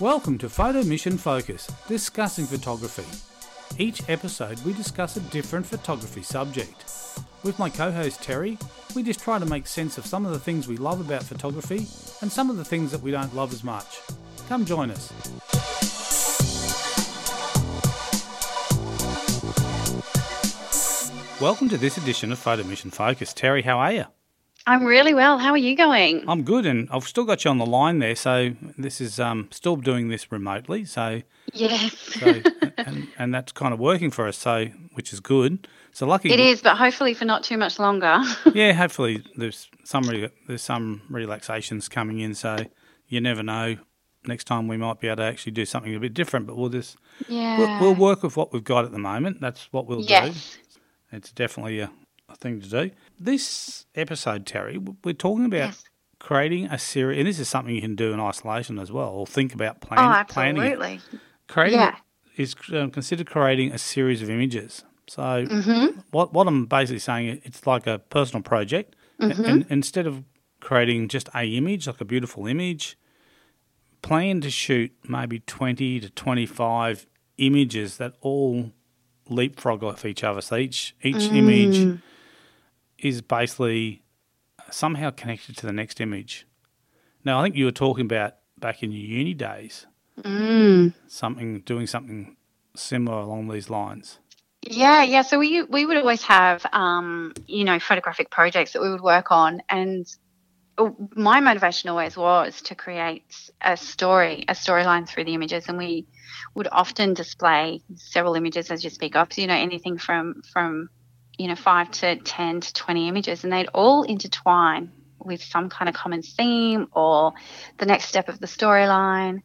Welcome to Photo Mission Focus, discussing photography. Each episode, we discuss a different photography subject. With my co host Terry, we just try to make sense of some of the things we love about photography and some of the things that we don't love as much. Come join us. Welcome to this edition of Photo Mission Focus. Terry, how are you? I'm really well. How are you going? I'm good, and I've still got you on the line there. So this is um, still doing this remotely. So Yes, so and, and that's kind of working for us. So which is good. So lucky it is, but hopefully for not too much longer. Yeah, hopefully there's some re- there's some relaxations coming in. So you never know. Next time we might be able to actually do something a bit different, but we'll just yeah. we'll, we'll work with what we've got at the moment. That's what we'll do. yes. It's definitely a thing to do. This episode, Terry, we're talking about Yes. creating a series, and this is something you can do in isolation as well, or think about Oh, plan, planning it. absolutely. Creating Yeah. is um, consider creating a series of images. So Mm-hmm. what what I'm basically saying, it's like a personal project, Mm-hmm. and instead of creating just a image, like a beautiful image, plan to shoot maybe 20 to 25 images that all leapfrog off each other. So each each Mm. image is basically somehow connected to the next image. Now, I think you were talking about back in your uni days, Mm. something doing something similar along these lines. Yeah, yeah. So we we would always have, um, you know, photographic projects that we would work on, and my motivation always was to create a story, a storyline through the images, and we would often display several images as you speak of. So, you know, anything from from you know five to ten to twenty images, and they'd all intertwine with some kind of common theme or the next step of the storyline.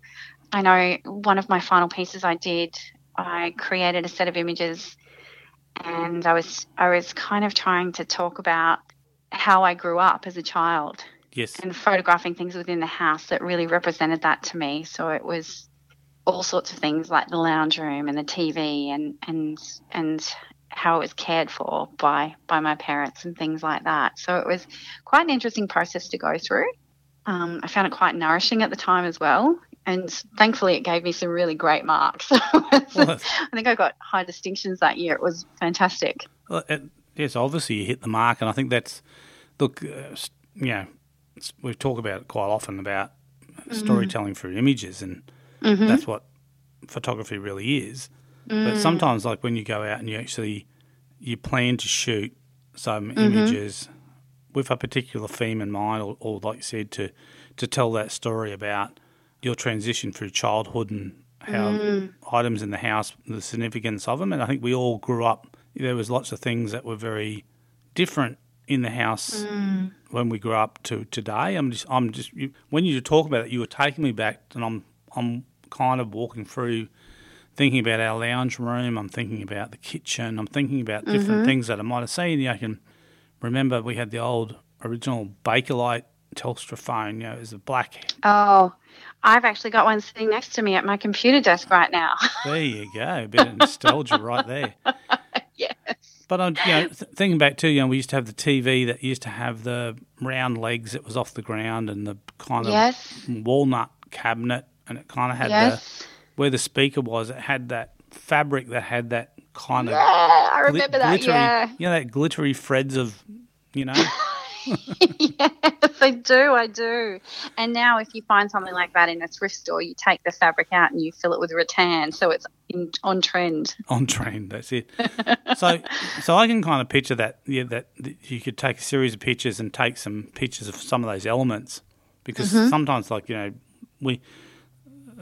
I know one of my final pieces I did, I created a set of images and I was I was kind of trying to talk about how I grew up as a child Yes. and photographing things within the house that really represented that to me. So it was all sorts of things like the lounge room and the TV and and and how it was cared for by by my parents and things like that. So it was quite an interesting process to go through. Um, I found it quite nourishing at the time as well, and thankfully it gave me some really great marks. Well, I think I got high distinctions that year. It was fantastic. Well, it, yes, obviously you hit the mark, and I think that's look, uh, you know, we talk about it quite often about storytelling through images, and that's what photography really is. But mm. sometimes, like when you go out and you actually you plan to shoot some mm-hmm. images with a particular theme in mind, or, or like you said, to to tell that story about your transition through childhood and how mm. items in the house, the significance of them. And I think we all grew up. There was lots of things that were very different in the house mm. when we grew up to today. I'm just, I'm just. You, when you talk about it, you were taking me back, and I'm, I'm kind of walking through, thinking about our lounge room. I'm thinking about the kitchen. I'm thinking about different mm-hmm. things that I might have seen. You know, I can remember we had the old original Bakelite Telstra phone. You know, it was a black Oh, I've actually got one sitting next to me at my computer desk right now. There you go. A bit of nostalgia right there. yes. But I'm, you know, th- thinking back to, you know, we used to have the TV that used to have the round legs that was off the ground and the kind of Yes. walnut cabinet, and it kind of had Yes. the where the speaker was. It had that fabric that had that kind of Yeah, I remember that. glittery, Yeah. you know, that glittery threads of, you know, yes, I do. I do. And now, if you find something like that in a thrift store, you take the fabric out and you fill it with rattan, so it's in, on trend. on trend. That's it. so, so I can kind of picture that. Yeah, that, that you could take a series of pictures and take some pictures of some of those elements, because Mm-hmm. sometimes, like you know, we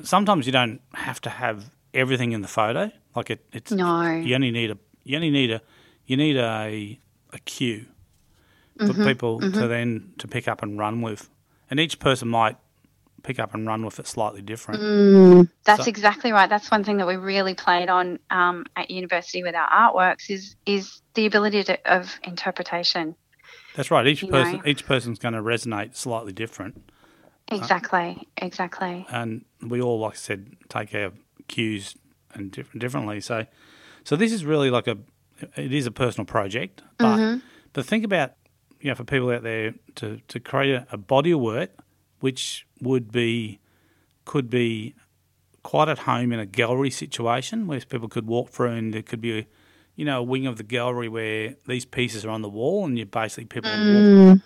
sometimes you don't have to have everything in the photo. Like it, it's No. you only need a you only need a you need a a cue for Mm-hmm. people to then to pick up and run with, and each person might pick up and run with it slightly different. That's So- exactly right. That's one thing that we really played on um, at university with our artworks is is the ability to, of interpretation. That's right. Each You person know. each person's going to resonate slightly different. Exactly. Exactly. and we all, like I said, take our cues and different differently. So, so this is really like a, it is a personal project, but but think about you know for people out there to to create a, a body of work which would be could be quite at home in a gallery situation where people could walk through and there could be a, you know, a wing of the gallery where these pieces are on the wall and you basically people Mm. walk,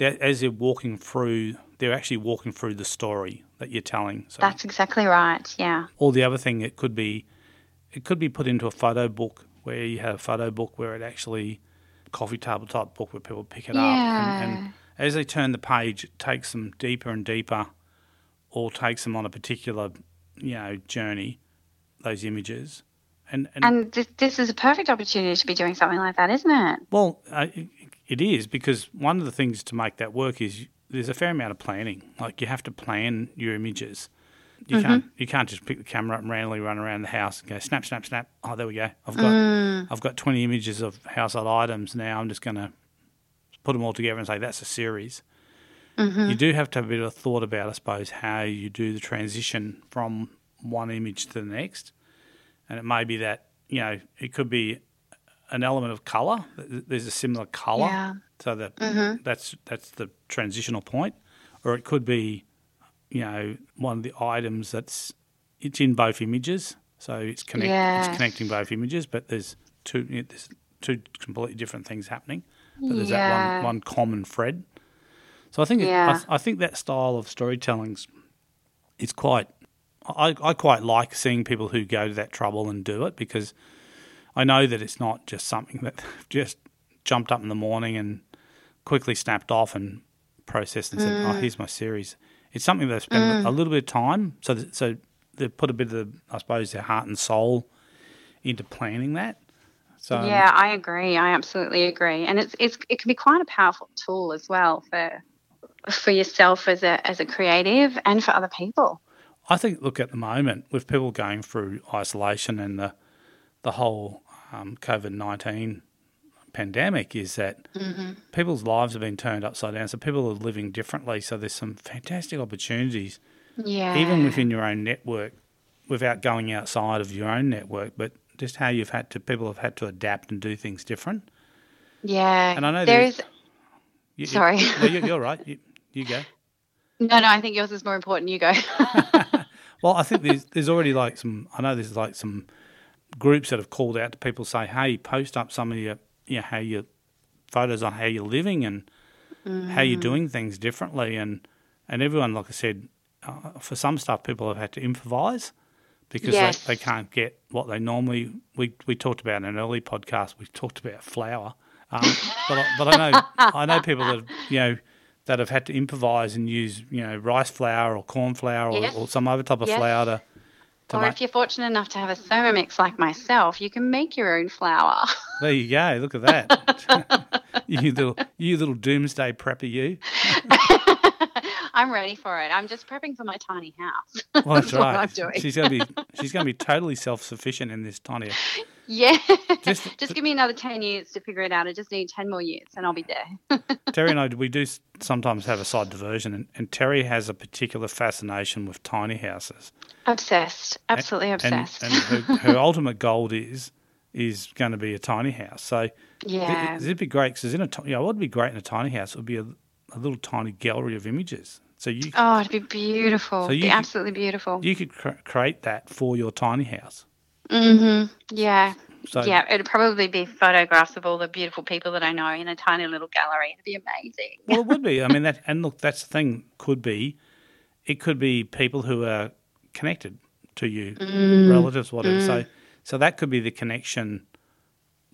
as they're walking through, they're actually walking through the story that you're telling. So, That's exactly right. Yeah. or the other thing, it could be, it could be put into a photo book where you have a photo book where it actually coffee table type book where people pick it up and, and as they turn the page, it takes them deeper and deeper, or takes them on a particular, you know, journey. Those images, and and, And this, this is a perfect opportunity to be doing something like that, isn't it? well, uh, it- is because one of the things to make that work is there's a fair amount of planning. Like you have to plan your images. You mm-hmm. can't you can't just pick the camera up and randomly run around the house and go snap snap snap. Oh, there we go. I've got mm. I've got 20 images of household items now. I'm just going to put them all together and say that's a series. Mm-hmm. You do have to have a bit of a thought about, I suppose, how you do the transition from one image to the next. And it may be that, you know, it could be an element of colour. There's a similar colour. Yeah. So that mm-hmm. that's that's the transitional point. Or it could be, you know, one of the items that's it's in both images. So it's connect, Yes. it's connecting both images, but there's two there's two completely different things happening. But there's that one, one common thread. So I think it, I, I think that style of storytelling's is quite. I, I quite like seeing people who go to that trouble and do it because I know that it's not just something that just jumped up in the morning and quickly snapped off and processed and said, Mm. "Oh, here's my series." It's something they've spent a little bit of time, so that, so they've put a bit of, the, I suppose, their heart and soul into planning that. So yeah, I agree. I absolutely agree. And it's it's it can be quite a powerful tool as well for for yourself as a as a creative and for other people. I think, look, at the moment, with people going through isolation and the the whole um, COVID nineteen pandemic, is that people's lives have been turned upside down. So people are living differently. So there's some fantastic opportunities, Yeah. even within your own network, without going outside of your own network. But just how you've had to, people have had to adapt and do things different. Yeah. And I know there is You, you- Sorry. no, you, you're right. You, you go. no, no. I think yours is more important. You go. Well, I think there's there's already like some. I know there's like some groups that have called out to people say, "Hey, post up some of your, you know, how your photos on how you're living and how you're doing things differently." And and everyone, like I said, uh, for some stuff, people have had to improvise because Yes. they, they can't get what they normally. We we talked about in an early podcast. We talked about flour, um, but I, but I know I know people that you know that have had to improvise and use you know rice flour or corn flour or, Yes. or some other type of Yes. flour to or make. if you're fortunate enough to have a Thermomix like myself, you can make your own flour. There you go. Look at that. you little you little doomsday prepper. You. I'm ready for it. I'm just prepping for my tiny house. Well, that's That's right. She's gonna be she's gonna be totally self sufficient in this tiny. Yeah. Just- Just, give me another 10 years to figure it out. I just need 10 more years and I'll be there. Terry and I, we do sometimes have a side diversion, and, and Terry has a particular fascination with tiny houses. obsessed. Absolutely And, obsessed. and her, her ultimate goal is is going to be a tiny house. So yeah. it, it'd be great because in a ti- you know, what would be great in a tiny house it would be a, a little tiny gallery of images. So you Oh, it'd be beautiful. So you be could- absolutely beautiful. you could cr- create that for your tiny house. Hmm Yeah. So yeah, it'd probably be photographs of all the beautiful people that I know in a tiny little gallery. It'd be amazing. Well, it would be. I mean, that and look, that's the thing. Could be, it could be people who are connected to you, Mm. relatives, whatever. So, so that could be the connection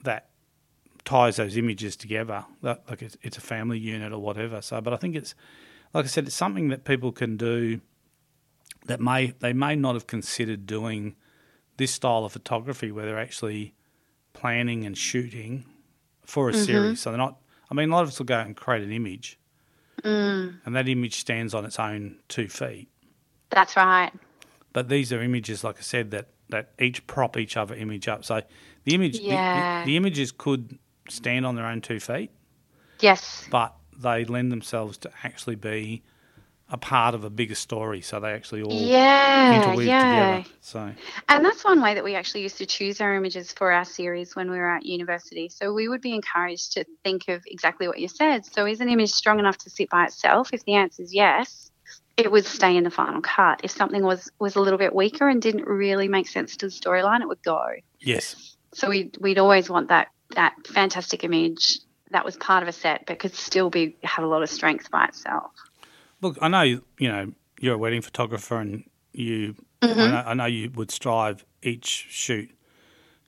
that ties those images together. That, like it's, it's a family unit or whatever. So, but I think it's, like I said, it's something that people can do that may they may not have considered doing this style of photography where they're actually planning and shooting for a mm-hmm. series. So they're not. I mean, a lot of us will go out and create an image, mm. and that image stands on its own two feet. That's right. But these are images, like I said, that, that each prop each other image up. So the image, Yeah. the, the images could stand on their own two feet, Yes. but they lend themselves to actually be a part of a bigger story. So they actually all Yeah. interweave Yeah. together. So And that's one way that we actually used to choose our images for our series when we were at university. So we would be encouraged to think of exactly what you said. So is an image strong enough to sit by itself? If the answer is yes, it would stay in the final cut. If something was was a little bit weaker and didn't really make sense to the storyline, it would go. Yes. So we we'd always want that that fantastic image that was part of a set, but could still be have a lot of strength by itself. Look, I know you know you're a wedding photographer, and you Mm-hmm. I, know, I know you would strive each shoot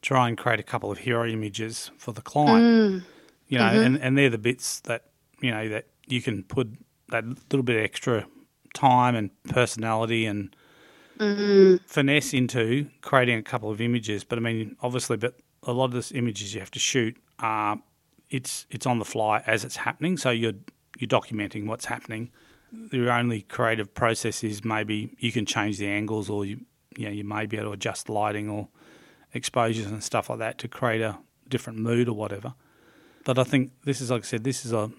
try and create a couple of hero images for the client. Mm. You know, Mm-hmm. and, and they're the bits that you know that you can put that little bit extra time and personality and Mm-hmm. finesse into creating a couple of images. But I mean, obviously, but a lot of these images you have to shoot are it's it's on the fly as it's happening. So you're you're documenting what's happening. Your only creative process is maybe you can change the angles, or you you know you may be able to adjust lighting or exposures and stuff like that to create a different mood or whatever. But I think this is like I said, this is a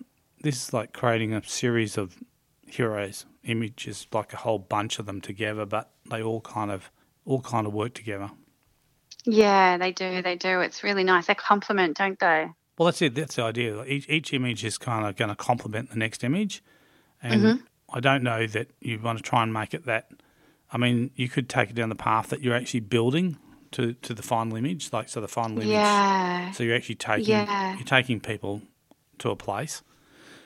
this is like creating a series of heroes images, like a whole bunch of them together, but they all kind of all kind of work together. Yeah, they do. They do. It's really nice. They complement, don't they? Well, that's it. That's the idea. Each each image is kind of going to complement the next image, and mm-hmm. I don't know that you want to try and make it that. I mean, you could take it down the path that you're actually building to, to the final image, like so the final image. Yeah, So you're actually taking Yeah. you're taking people to a place.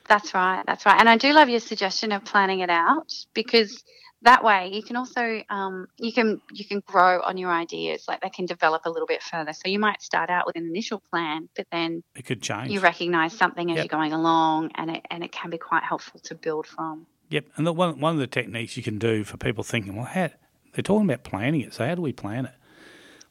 that's right. That's right. And I do love your suggestion of planning it out because that way you can also um, you can you can grow on your ideas. Like they can develop a little bit further. So you might start out with an initial plan, but then It could change. you recognise something as Yep. you're going along, and it and it can be quite helpful to build from. Yep, and the, one one of the techniques you can do for people thinking, well, how they're talking about planning it, so how do we plan it?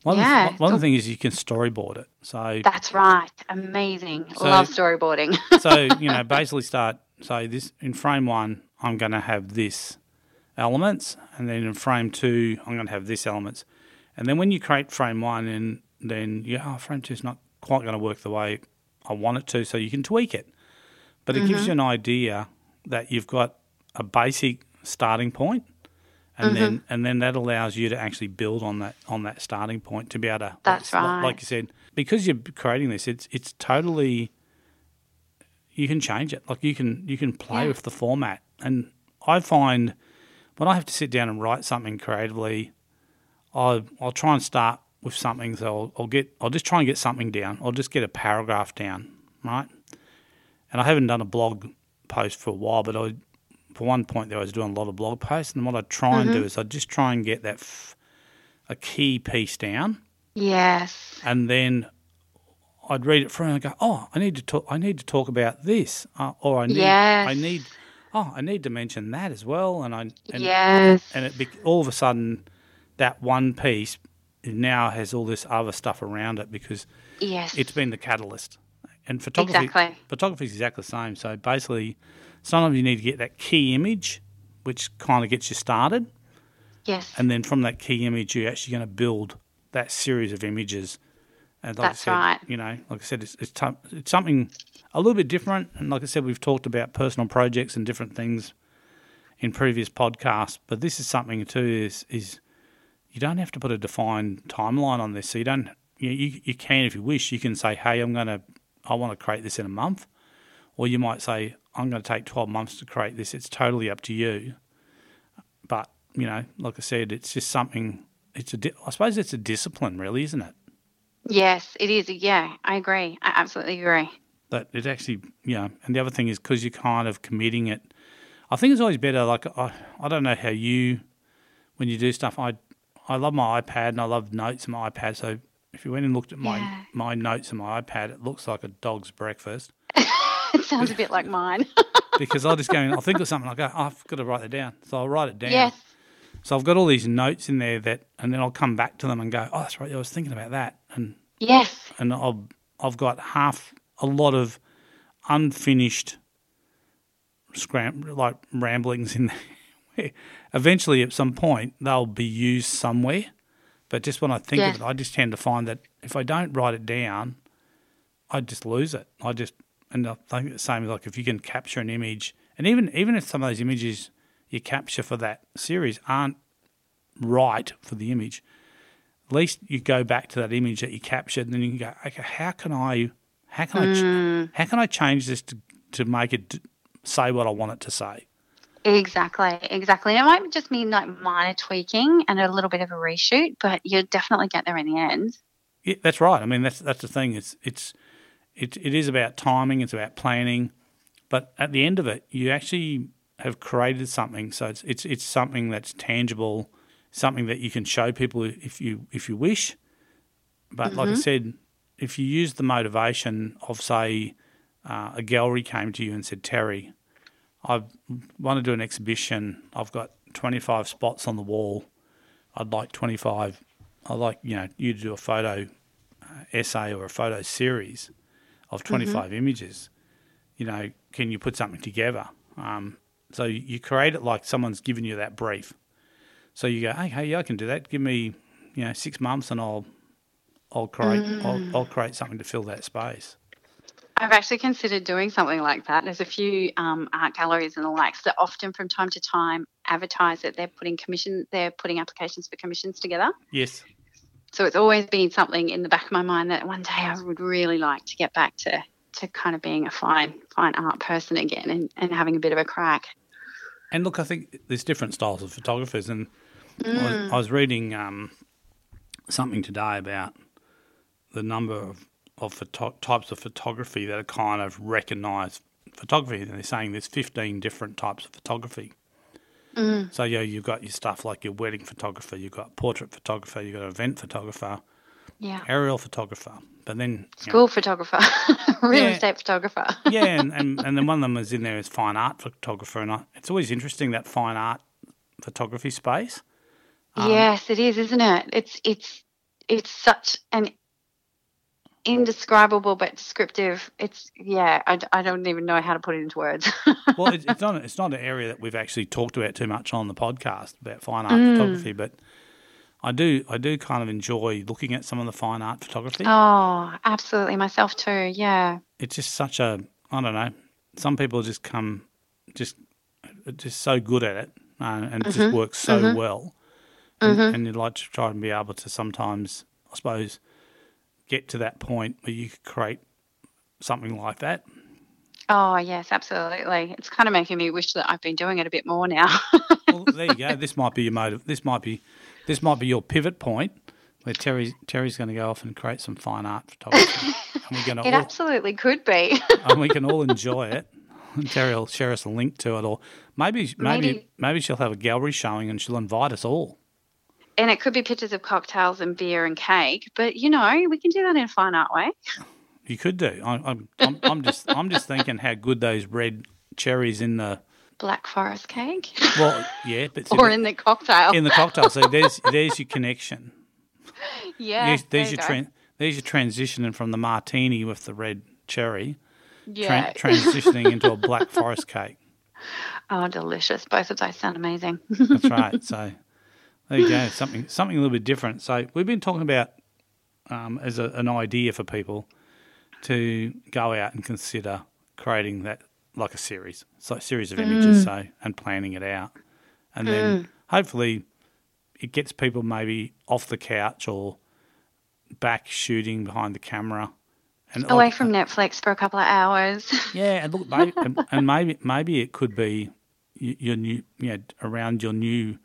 One Yeah. of the, one of the things is you can storyboard it. So That's right. Amazing. So- Love storyboarding. so you know basically start so this in frame one I'm going to have this elements, and then in frame two I'm going to have this elements, and then when you create frame one, and then yeah, oh, frame two is not quite going to work the way I want it to, so you can tweak it, but it gives mm-hmm. you an idea that you've got a basic starting point, and then mm-hmm. and then that allows you to actually build on that on that starting point to be able to. That's like, right. Like you said, because you're creating this, it's it's totally. You can change it. Like you can you can play Yeah. with the format, and I find when I have to sit down and write something creatively, I I'll try and start with something. So I'll, I'll get I'll just try and get something down. I'll just get a paragraph down, right? And I haven't done a blog post for a while, but I for one point there I was doing a lot of blog posts, and what I try and do is I just try and get that f- a key piece down, yes. and then I'd read it through and I go, oh, I need to talk. I need to talk about this, uh, or I need Yes. I need oh I need to mention that as well, and I and, yes. and it all of a sudden that one piece now has all this other stuff around it because yes. it's been the catalyst. And photography, Exactly. photography is exactly the same. So basically, sometimes you need to get that key image, which kind of gets you started, yes. and then from that key image, you're actually going to build that series of images. And like That's I said, right. you know, like I said, it's it's, t- it's something a little bit different. And like I said, we've talked about personal projects and different things in previous podcasts, but this is something too. Is is you don't have to put a defined timeline on this. So you don't. You, you, you can if you wish. You can say, hey, I'm to. I want to create this in a month, or you might say, I'm going to take 12 months to create this. It's totally up to you. But you know, like I said, it's just something. It's a. I suppose it's a discipline, really, isn't it? yes, it is. Yeah, I agree. I absolutely agree. That it actually, you know, and the other thing is because you're kind of committing it. I think it's always better. Like I, I don't know how you, when you do stuff, I, I love my iPad and I love notes on my iPad. So if you went and looked at my Yeah. my notes on my iPad, it looks like a dog's breakfast It sounds a bit like mine. because I'll just go and I'll think of something. I go, oh, I've got to write it down. So I'll write it down. yes. So I've got all these notes in there that, and then I'll come back to them and go, oh, that's right. I was thinking about that, and Yes. and I've I've got half a lot of unfinished scram like ramblings in there. Eventually, at some point, they'll be used somewhere. But just when I think Yes. of it, I just tend to find that if I don't write it down, I just lose it. I just and I think the same like if you can capture an image, and even even if some of those images you capture for that series aren't right for the image, at least you go back to that image that you captured, and then you can go, okay, how can I, how can I, ch- how can I change this to to make it d- say what I want it to say? Exactly, exactly. It might just mean like minor tweaking and a little bit of a reshoot, but you'll definitely get there in the end. Yeah, that's right. I mean, that's that's the thing. It's it's it, it is about timing. It's about planning, but at the end of it, you actually have created something. So it's it's it's something that's tangible, something that you can show people if you if you wish. But mm-hmm. like I mm-hmm. said, if you use the motivation of say uh, a gallery came to you and said, Terry, I want to do an exhibition. I've got 25 spots on the wall. I'd like 25. I'd like you know you to do a photo uh, essay or a photo series of 25 mm-hmm. images. You know, can you put something together? Um, so you create it like someone's given you that brief. So you go, hey, hey, yeah, I can do that. Give me, you know, six months, and I'll, I'll create, mm. I'll, I'll create something to fill that space. I've actually considered doing something like that. There's a few um, art galleries and the likes that often, from time to time, advertise that they're putting commission, they're putting applications for commissions together. Yes. So it's always been something in the back of my mind that one day I would really like to get back to to kind of being a fine fine art person again and, and having a bit of a crack. And look, I think there's different styles of photographers, and mm. I, was, mm. I, was, reading um, something today about the number of of photo- types of photography that are kind of recognised photography. And they're saying there's 15 different types of photography. Mm. So yeah, you've got your stuff like your wedding photographer, you've got portrait photographer, you've got event photographer, yeah, aerial photographer, but then school know, photographer, real yeah, estate photographer. yeah, and, and, and then one of them is in there is fine art photographer, and I, it's always interesting that fine art photography space. Um, yes, it is, isn't it? It's it's it's such an indescribable but descriptive. It's yeah, I, I don't even know how to put it into words. well, it's, it's, not it's not an area that we've actually talked about too much on the podcast about fine art mm. photography, but I do I do kind of enjoy looking at some of the fine art photography. Oh, absolutely, myself too. Yeah, it's just such a I don't know. Some people just come just just so good at it uh, and mm-hmm. just works so mm-hmm. well, and, mm-hmm. and you'd like to try and be able to sometimes, I suppose get to that point where you could create something like that? Oh yes, absolutely. It's kind of making me wish that I've been doing it a bit more now. well, there you go. This might be your motive. This might be this might be your pivot point where Terry Terry's going to go off and create some fine art photography. and we're going to it all, absolutely could be. and we can all enjoy it. And Terry will share us a link to it, or maybe maybe maybe, maybe she'll have a gallery showing and she'll invite us all and it could be pictures of cocktails and beer and cake, but you know, we can do that in a fine art way. You could do. I, I'm, I'm, I'm just, I'm just thinking how good those red cherries in the black forest cake. Well, yeah, but or in the cocktail. In the cocktail. So there's, there's your connection. Yeah. There's, there's your tra- there's your transitioning from the martini with the red cherry. Yeah. Tra- transitioning into a black forest cake. Oh, delicious! Both of those sound amazing. That's right. So there you go. Something something a little bit different. So we've been talking about um, as a, an idea for people to go out and consider creating that like a series, so a series of images, mm. so and planning it out, and mm. then hopefully it gets people maybe off the couch or back shooting behind the camera. And away from Netflix for a couple of hours. yeah, and look, maybe, and, and, maybe maybe it could be your new, you know, around your new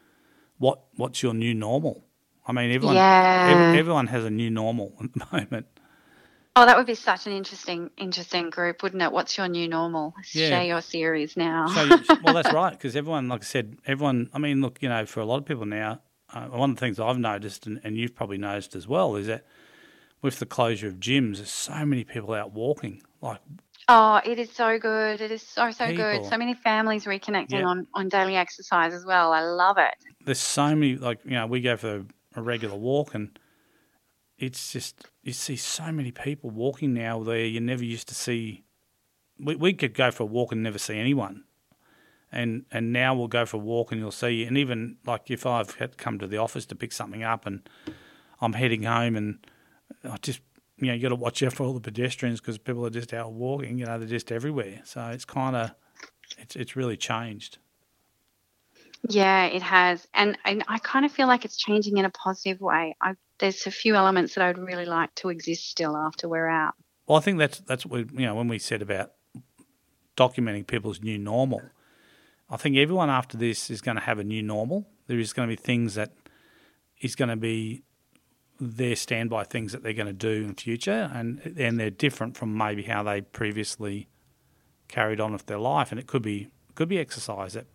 what what's your new normal? I mean, everyone yeah. every, everyone has a new normal at the moment. Oh, that would be such an interesting interesting group, wouldn't it? What's your new normal? Yeah. Share your series now. so, well, that's right because everyone, like I said, everyone. I mean, look, you know, for a lot of people now, uh, one of the things I've noticed, and, and you've probably noticed as well, is that with the closure of gyms, there's so many people out walking, like Oh, it is so good. It is so so People. good. So many families reconnecting yep. on on daily exercise as well. I love it. There's so many like you know we go for a regular walk and it's just you see so many people walking now there you never used to see. We we could go for a walk and never see anyone. And and now we'll go for a walk and you'll see and even like if I've had come to the office to pick something up and I'm heading home and I just you know, you got to watch out for all the pedestrians because people are just out walking. You know, they're just everywhere. So it's kind of, it's it's really changed. Yeah, it has, and, and I kind of feel like it's changing in a positive way. I, there's a few elements that I would really like to exist still after we're out. Well, I think that's that's what we, you know when we said about documenting people's new normal. I think everyone after this is going to have a new normal. There is going to be things that is going to be their standby things that they're going to do in future, and and they're different from maybe how they previously carried on with their life. And it could be could be exercise that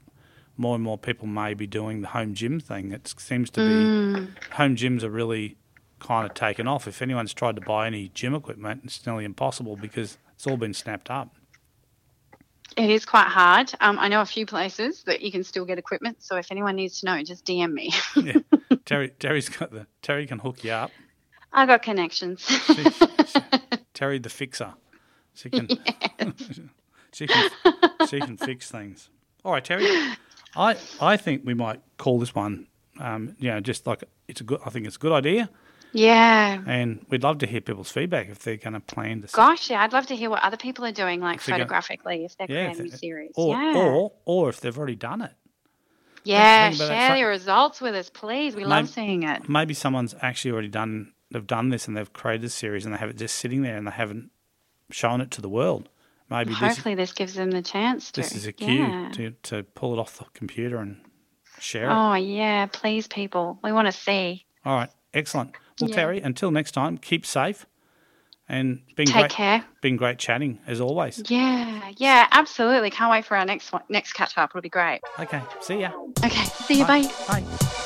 more and more people may be doing the home gym thing. It seems to be home gyms are really kind of taken off. If anyone's tried to buy any gym equipment, it's nearly impossible because it's all been snapped up. It is quite hard. Um, I know a few places that you can still get equipment. So if anyone needs to know, just DM me. yeah. Terry, Terry's got the Terry can hook you up. I've got connections. She, she, Terry the fixer. She can. she can. She can fix things. All right, Terry. I I think we might call this one. Um, you know, just like it's a good. I think it's a good idea. Yeah. And we'd love to hear people's feedback if they're going to plan to. Gosh, yeah, I'd love to hear what other people are doing, like If go- photographically, if they're Yeah, creating if a they- series. Or, yeah. or or if they've already done it. yeah, think about that. share your results with us, please. We love seeing it. Maybe someone's actually already done. They've done this and they've created a series and they have it just sitting there and they haven't shown it to the world. Maybe this Hopefully, this gives them the chance to. this is a cue Yeah. to, to pull it off the computer and share it. Oh, yeah, please, people. We want to see. All right, excellent. Well, Yeah. Terry, until next time, keep safe, and been Take great. care. Been great chatting as always. Yeah, yeah, absolutely. Can't wait for our next one, next catch up. It'll be great. Okay, see ya. Okay, see you. bye. Bye.